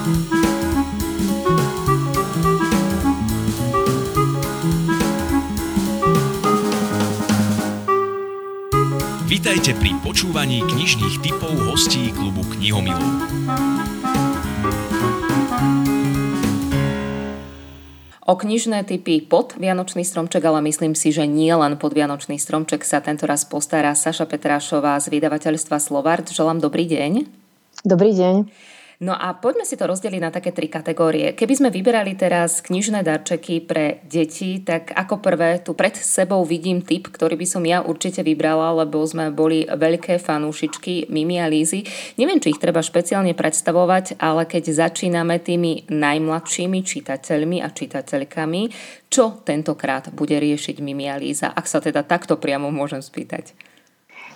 Vítajte pri počúvaní knižných typov hostí klubu Knihomilov. O knižné typy pod Vianočný stromček, ale myslím si, že nie len pod Vianočný stromček sa tento raz postará Saša Petrášová z vydavateľstva Slovart. Želám dobrý deň. Dobrý deň. No a poďme si to rozdeliť na také tri kategórie. Keby sme vyberali teraz knižné darčeky pre deti, tak ako prvé tu pred sebou vidím typ, ktorý by som ja určite vybrala, lebo sme boli veľké fanúšičky Mimi a Lízy. Neviem, či ich treba špeciálne predstavovať, ale keď začíname tými najmladšími čitateľmi a čitateľkami, čo tentokrát bude riešiť Mimi a Líza, ak sa teda takto priamo môžem spýtať?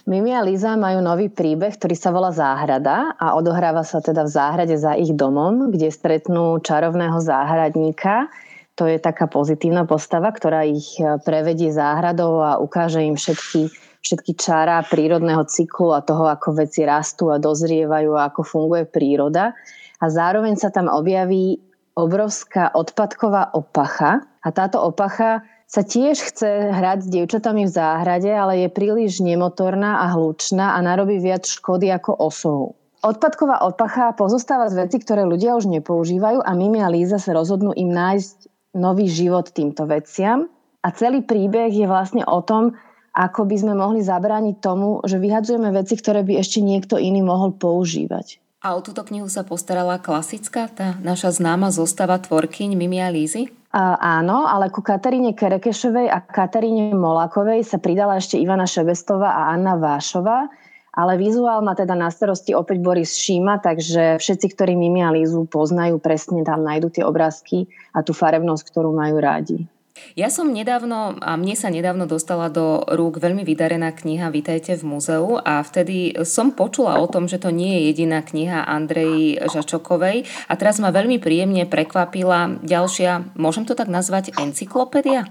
Mimi a Liza majú nový príbeh, ktorý sa volá Záhrada a odohráva sa teda v záhrade za ich domom, kde stretnú čarovného záhradníka. To je taká pozitívna postava, ktorá ich e, prevedie záhradou a ukáže im všetky, všetky čara prírodného cyklu a toho, ako veci rastú a dozrievajú a ako funguje príroda. A zároveň sa tam objaví obrovská odpadková opacha a táto opacha sa tiež chce hrať s dievčatami v záhrade, ale je príliš nemotorná a hlučná a narobí viac škody ako osohu. Odpadková opacha pozostáva z vecí, ktoré ľudia už nepoužívajú a Mimi a Líza sa rozhodnú im nájsť nový život týmto veciam. A celý príbeh je vlastne o tom, ako by sme mohli zabrániť tomu, že vyhadzujeme veci, ktoré by ešte niekto iný mohol používať. A o túto knihu sa postarala klasická, tá naša známa zostava tvorkyň Mimi a Lízy? Uh, áno, ale ku Kataríne Kerekešovej a Kataríne Molakovej sa pridala ešte Ivana Šebestová a Anna Vášová, ale vizuál má teda na starosti opäť Boris Šíma, takže všetci, ktorí Mimi a Lízu poznajú, presne tam nájdú tie obrázky a tú farebnosť, ktorú majú rádi. Ja som nedávno, a mne sa nedávno dostala do rúk veľmi vydarená kniha Vítajte v múzeu a vtedy som počula o tom, že to nie je jediná kniha Andrej Žačokovej a teraz ma veľmi príjemne prekvapila ďalšia, môžem to tak nazvať, encyklopédia?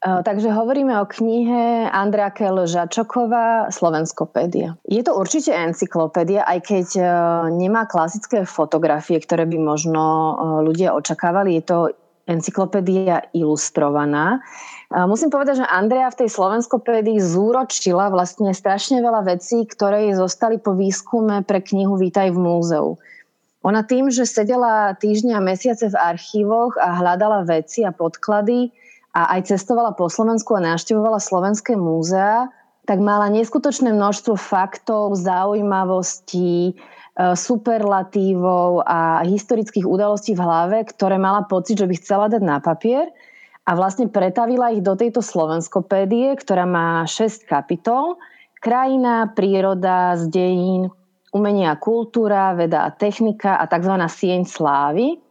Takže hovoríme o knihe Andrea Kel Žačoková Slovenskopédia. Je to určite encyklopédia, aj keď e, nemá klasické fotografie, ktoré by možno e, ľudia očakávali. Je to encyklopédia ilustrovaná. Musím povedať, že Andrea v tej slovenskopédii zúročila vlastne strašne veľa vecí, ktoré jej zostali po výskume pre knihu Vítaj v múzeu. Ona tým, že sedela týždňa a mesiace v archívoch a hľadala veci a podklady a aj cestovala po Slovensku a navštevovala slovenské múzea, tak mala neskutočné množstvo faktov, zaujímavostí, superlatívov a historických udalostí v hlave, ktoré mala pocit, že by chcela dať na papier a vlastne pretavila ich do tejto slovenskopédie, ktorá má 6 kapitol. Krajina, príroda, z dejín, umenie a kultúra, veda a technika a tzv. sieň slávy,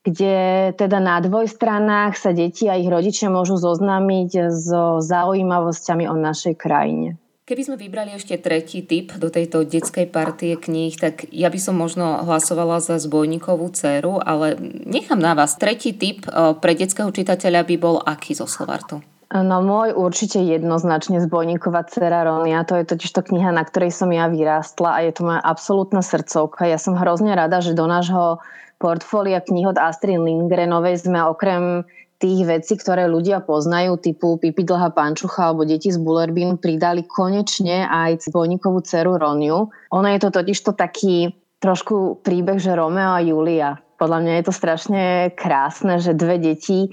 kde teda na dvojstranách sa deti a ich rodičia môžu zoznámiť so zaujímavosťami o našej krajine. Keby sme vybrali ešte tretí typ do tejto detskej partie kníh, tak ja by som možno hlasovala za zbojníkovú dceru, ale nechám na vás. Tretí typ eh, pre detského čitateľa by bol aký zo Slovartu? No môj určite jednoznačne zbojníková dcera Ronia, to je totiž to kniha, na ktorej som ja vyrástla a je to moja absolútna srdcovka. Ja som hrozne rada, že do nášho portfólia kníh od Astrid Lindgrenovej sme okrem tých vecí, ktoré ľudia poznajú, typu Pipi dlhá pančucha alebo deti z Bullerbin, pridali konečne aj bojníkovú dceru Roniu. Ono je to totiž to taký trošku príbeh, že Romeo a Julia. Podľa mňa je to strašne krásne, že dve deti,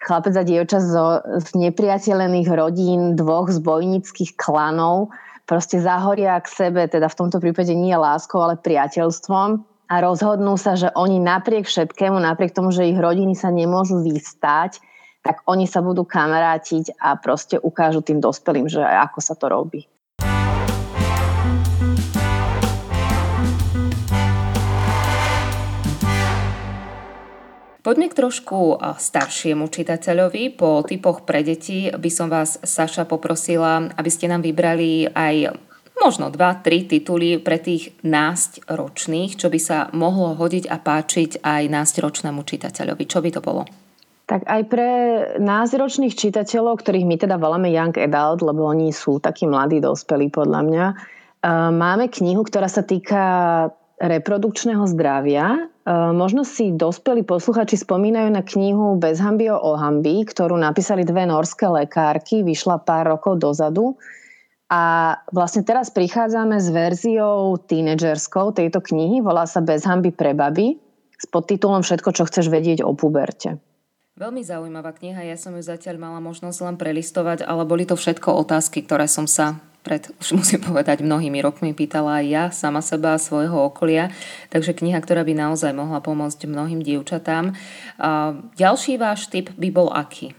chlapec a dievča zo, z nepriateľených rodín dvoch zbojnických klanov proste zahoria k sebe, teda v tomto prípade nie láskou, ale priateľstvom a rozhodnú sa, že oni napriek všetkému, napriek tomu, že ich rodiny sa nemôžu vystať, tak oni sa budú kamarátiť a proste ukážu tým dospelým, že ako sa to robí. Poďme k trošku staršiemu čitateľovi. Po typoch pre deti by som vás, Saša, poprosila, aby ste nám vybrali aj možno dva, tri tituly pre tých násť ročných, čo by sa mohlo hodiť a páčiť aj násť ročnému čitateľovi. Čo by to bolo? Tak aj pre názročných čitateľov, ktorých my teda voláme Young Adult, lebo oni sú takí mladí dospelí podľa mňa, máme knihu, ktorá sa týka reprodukčného zdravia možno si dospelí posluchači spomínajú na knihu Bez hamby o hamby, ktorú napísali dve norské lekárky, vyšla pár rokov dozadu. A vlastne teraz prichádzame s verziou tínedžerskou tejto knihy, volá sa Bez hamby pre baby, s podtitulom Všetko, čo chceš vedieť o puberte. Veľmi zaujímavá kniha, ja som ju zatiaľ mala možnosť len prelistovať, ale boli to všetko otázky, ktoré som sa pred, už musím povedať, mnohými rokmi pýtala aj ja sama seba a svojho okolia. Takže kniha, ktorá by naozaj mohla pomôcť mnohým dievčatám. Ďalší váš tip by bol aký?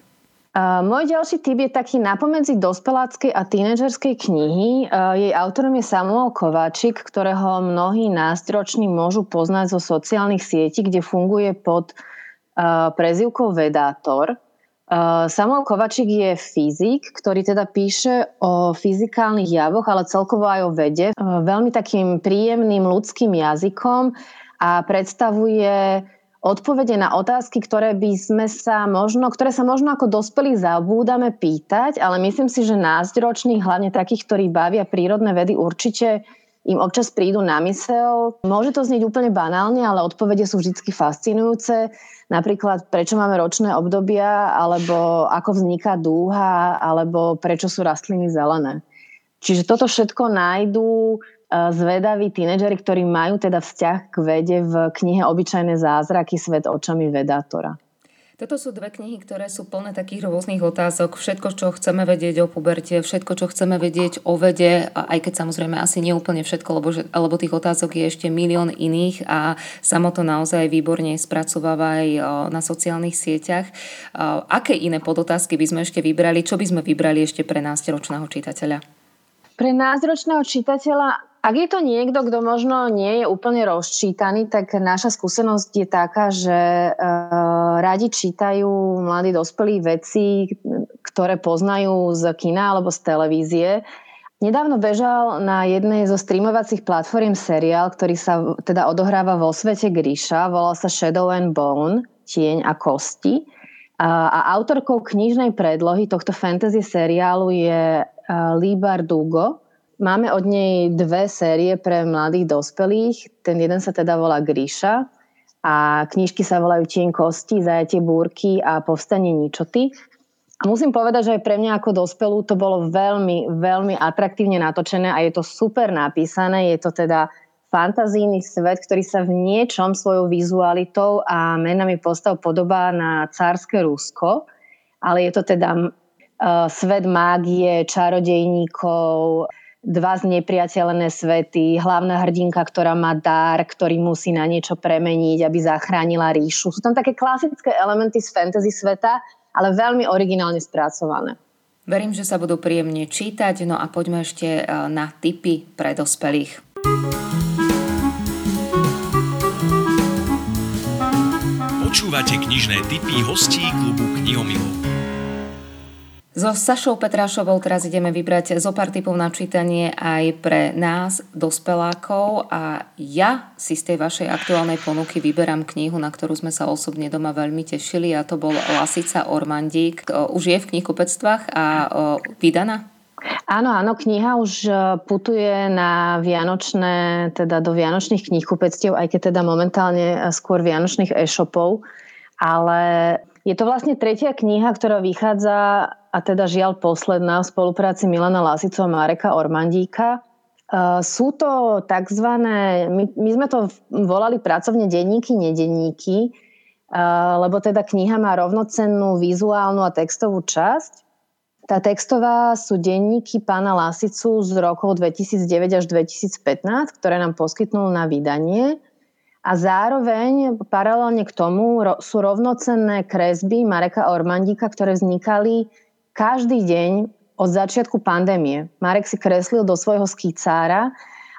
Môj ďalší typ je taký napomedzi dospeláckej a tínedžerskej knihy. Jej autorom je Samuel Kováčik, ktorého mnohí nástroční môžu poznať zo sociálnych sietí, kde funguje pod prezivkou Vedátor. Samuel Kovačík je fyzik, ktorý teda píše o fyzikálnych javoch, ale celkovo aj o vede. Veľmi takým príjemným ľudským jazykom a predstavuje odpovede na otázky, ktoré by sme sa možno, ktoré sa možno ako dospelí zabúdame pýtať, ale myslím si, že nás ročných, hlavne takých, ktorí bavia prírodné vedy, určite im občas prídu na mysel. Môže to znieť úplne banálne, ale odpovede sú vždy fascinujúce napríklad prečo máme ročné obdobia, alebo ako vzniká dúha, alebo prečo sú rastliny zelené. Čiže toto všetko nájdú zvedaví tínedžeri, ktorí majú teda vzťah k vede v knihe Obyčajné zázraky svet očami vedátora. Toto sú dve knihy, ktoré sú plné takých rôznych otázok. Všetko, čo chceme vedieť o puberte, všetko, čo chceme vedieť o vede, aj keď samozrejme asi neúplne všetko, lebo, lebo tých otázok je ešte milión iných a samo to naozaj výborne spracováva aj na sociálnych sieťach. Aké iné podotázky by sme ešte vybrali? Čo by sme vybrali ešte pre nás ročného čitateľa? Pre nás ročného čitateľa ak je to niekto, kto možno nie je úplne rozčítaný, tak naša skúsenosť je taká, že uh, radi čítajú mladí dospelí veci, ktoré poznajú z kina alebo z televízie. Nedávno bežal na jednej zo streamovacích platform seriál, ktorý sa teda odohráva vo svete Gríša, volal sa Shadow and Bone, Tieň a kosti. A, autorkou knižnej predlohy tohto fantasy seriálu je uh, Lee Bardugo, Máme od nej dve série pre mladých dospelých. Ten jeden sa teda volá Gríša a knižky sa volajú Tieň kosti, Zajatie búrky a Povstanie ničoty. A musím povedať, že aj pre mňa ako dospelú to bolo veľmi, veľmi atraktívne natočené a je to super napísané. Je to teda fantazijný svet, ktorý sa v niečom svojou vizualitou a menami postav podobá na cárske Rusko, ale je to teda uh, svet mágie, čarodejníkov, dva znepriateľené svety, hlavná hrdinka, ktorá má dar, ktorý musí na niečo premeniť, aby zachránila ríšu. Sú tam také klasické elementy z fantasy sveta, ale veľmi originálne spracované. Verím, že sa budú príjemne čítať, no a poďme ešte e, na tipy pre dospelých. Počúvate knižné tipy hostí klubu Knihomilov. So Sašou Petrášovou teraz ideme vybrať zo pár typov na čítanie aj pre nás, dospelákov a ja si z tej vašej aktuálnej ponuky vyberám knihu, na ktorú sme sa osobne doma veľmi tešili a to bol Lasica Ormandík. Už je v knihkupectvách a vydaná? Áno, áno, kniha už e, putuje na vianočné, teda do vianočných knihkupectiev, aj keď teda momentálne e, skôr vianočných e-shopov, ale je to vlastne tretia kniha, ktorá vychádza a teda žiaľ posledná v spolupráci Milana Lasicu a Mareka Ormandíka. Uh, sú to tzv. My, my sme to volali pracovne denníky, nedenníky, uh, lebo teda kniha má rovnocennú vizuálnu a textovú časť. Tá textová sú denníky pána Lasicu z rokov 2009 až 2015, ktoré nám poskytnul na vydanie. A zároveň paralelne k tomu sú rovnocenné kresby Mareka Ormandíka, ktoré vznikali každý deň od začiatku pandémie. Marek si kreslil do svojho skicára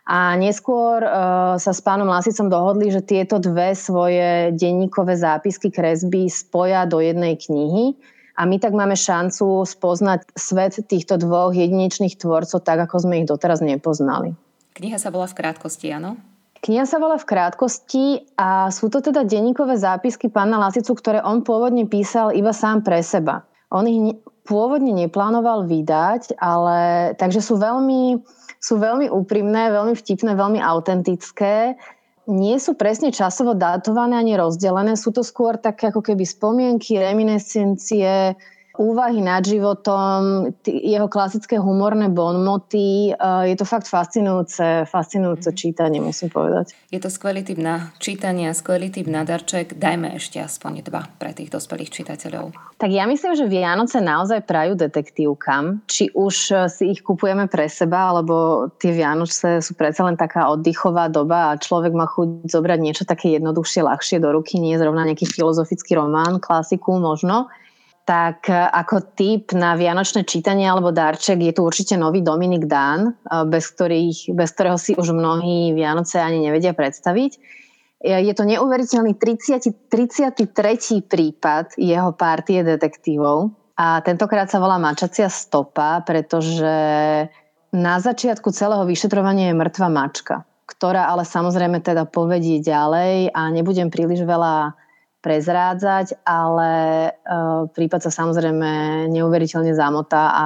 a neskôr uh, sa s pánom Lasicom dohodli, že tieto dve svoje denníkové zápisky kresby spoja do jednej knihy a my tak máme šancu spoznať svet týchto dvoch jedinečných tvorcov tak, ako sme ich doteraz nepoznali. Kniha sa volá v krátkosti, áno? Kniha sa volá v krátkosti a sú to teda denníkové zápisky pána Lasicu, ktoré on pôvodne písal iba sám pre seba. On ich pôvodne neplánoval vydať, ale takže sú veľmi, sú veľmi úprimné, veľmi vtipné, veľmi autentické. nie sú presne časovo datované ani rozdelené, sú to skôr také ako keby spomienky, reminiscencie, úvahy nad životom, jeho klasické humorné bonmoty. Je to fakt fascinujúce, fascinujúce mhm. čítanie, musím povedať. Je to skvelý typ na čítanie, skvelý typ na darček. Dajme ešte aspoň dva pre tých dospelých čitateľov. Tak ja myslím, že Vianoce naozaj prajú detektívkam. Či už e, si ich kupujeme pre seba, alebo tie Vianoce sú predsa len taká oddychová doba a človek má chuť zobrať niečo také jednoduchšie, ľahšie do ruky, nie zrovna nejaký filozofický román, klasiku možno tak e, ako typ na vianočné čítanie alebo darček je tu určite nový Dominik Dán, e, bez, ktorých, bez ktorého si už mnohí Vianoce ani nevedia predstaviť. E, je to neuveriteľný 30, 33. prípad jeho partie detektívov a tentokrát sa volá Mačacia stopa, pretože na začiatku celého vyšetrovania je mŕtva mačka, ktorá ale samozrejme teda povedí ďalej a nebudem príliš veľa prezrádzať, ale uh, prípad sa samozrejme neuveriteľne zamotá a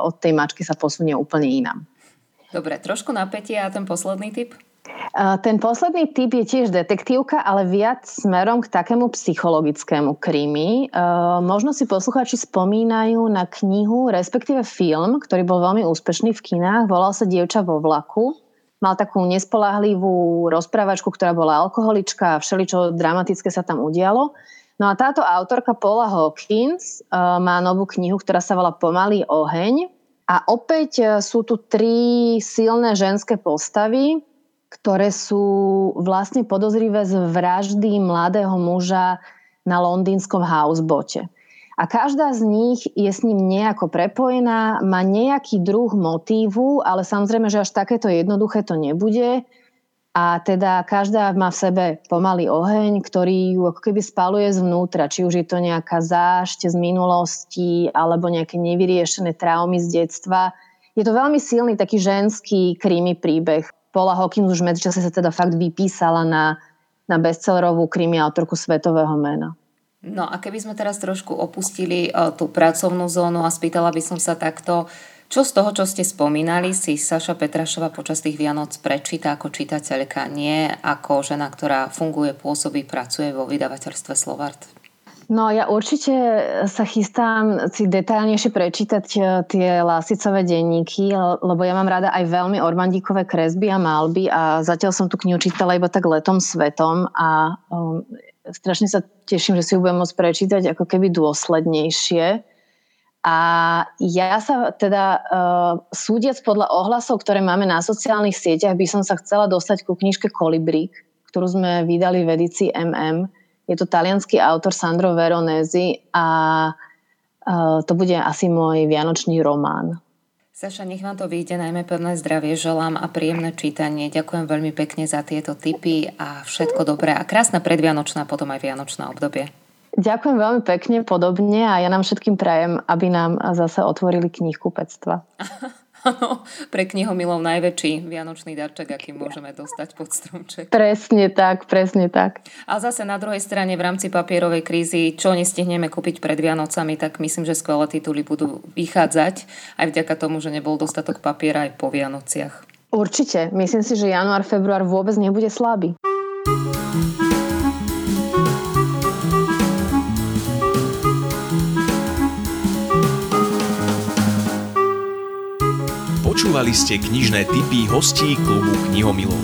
od tej mačky sa posunie úplne inám. Dobre, trošku napätie a ten posledný typ? Uh, ten posledný typ je tiež detektívka, ale viac smerom k takému psychologickému krimi. Uh, možno si posluchači spomínajú na knihu, respektíve film, ktorý bol veľmi úspešný v kinách. Volal sa Dievča vo vlaku mal takú nespolahlivú rozprávačku, ktorá bola alkoholička a všeličo dramatické sa tam udialo. No a táto autorka Paula Hawkins uh, má novú knihu, ktorá sa volá Pomalý oheň. A opäť uh, sú tu tri silné ženské postavy, ktoré sú vlastne podozrivé z vraždy mladého muža na londýnskom housebote a každá z nich je s ním nejako prepojená, má nejaký druh motívu, ale samozrejme, že až takéto jednoduché to nebude. A teda každá má v sebe pomalý oheň, ktorý ju ako keby spaluje zvnútra. Či už je to nejaká zášť z minulosti alebo nejaké nevyriešené traumy z detstva. Je to veľmi silný taký ženský krimi príbeh. Paula Hawkins už medzičase sa teda fakt vypísala na, na bestsellerovú krimi autorku svetového mena. No a keby sme teraz trošku opustili uh, tú pracovnú zónu a spýtala by som sa takto, čo z toho, čo ste spomínali, si Saša Petrašova počas tých Vianoc prečíta ako čitateľka, nie ako žena, ktorá funguje, pôsobí, pracuje vo vydavateľstve Slovart? No ja určite sa chystám si detailnejšie prečítať e, tie Lásicové denníky, lebo ja mám rada aj veľmi ormandíkové kresby a malby a zatiaľ som tu knihu čítala iba tak letom svetom a um, strašne sa teším, že si ju budem môcť prečítať ako keby dôslednejšie. A ja sa teda uh, súdiac podľa ohlasov, ktoré máme na sociálnych sieťach, by som sa chcela dostať ku knižke Kolibrík, ktorú sme vydali v edícii MM. Je to talianský autor Sandro Veronesi a uh, to bude asi môj vianočný román. Saša, nech vám to vyjde, najmä pevné zdravie želám a príjemné čítanie. Ďakujem veľmi pekne za tieto tipy a všetko dobré a krásna predvianočná, potom aj vianočná obdobie. Ďakujem veľmi pekne, podobne a ja nám všetkým prajem, aby nám zase otvorili knihkupectva. Áno, pre knihomilov najväčší vianočný darček, aký môžeme dostať pod stromček. Presne tak, presne tak. A zase na druhej strane v rámci papierovej krízy, čo nestihneme kúpiť pred Vianocami, tak myslím, že skvelé tituly budú vychádzať aj vďaka tomu, že nebol dostatok papiera aj po Vianociach. Určite. Myslím si, že január, február vôbec nebude slabý. Počúvali ste knižné typy hostí klubu knihomilov.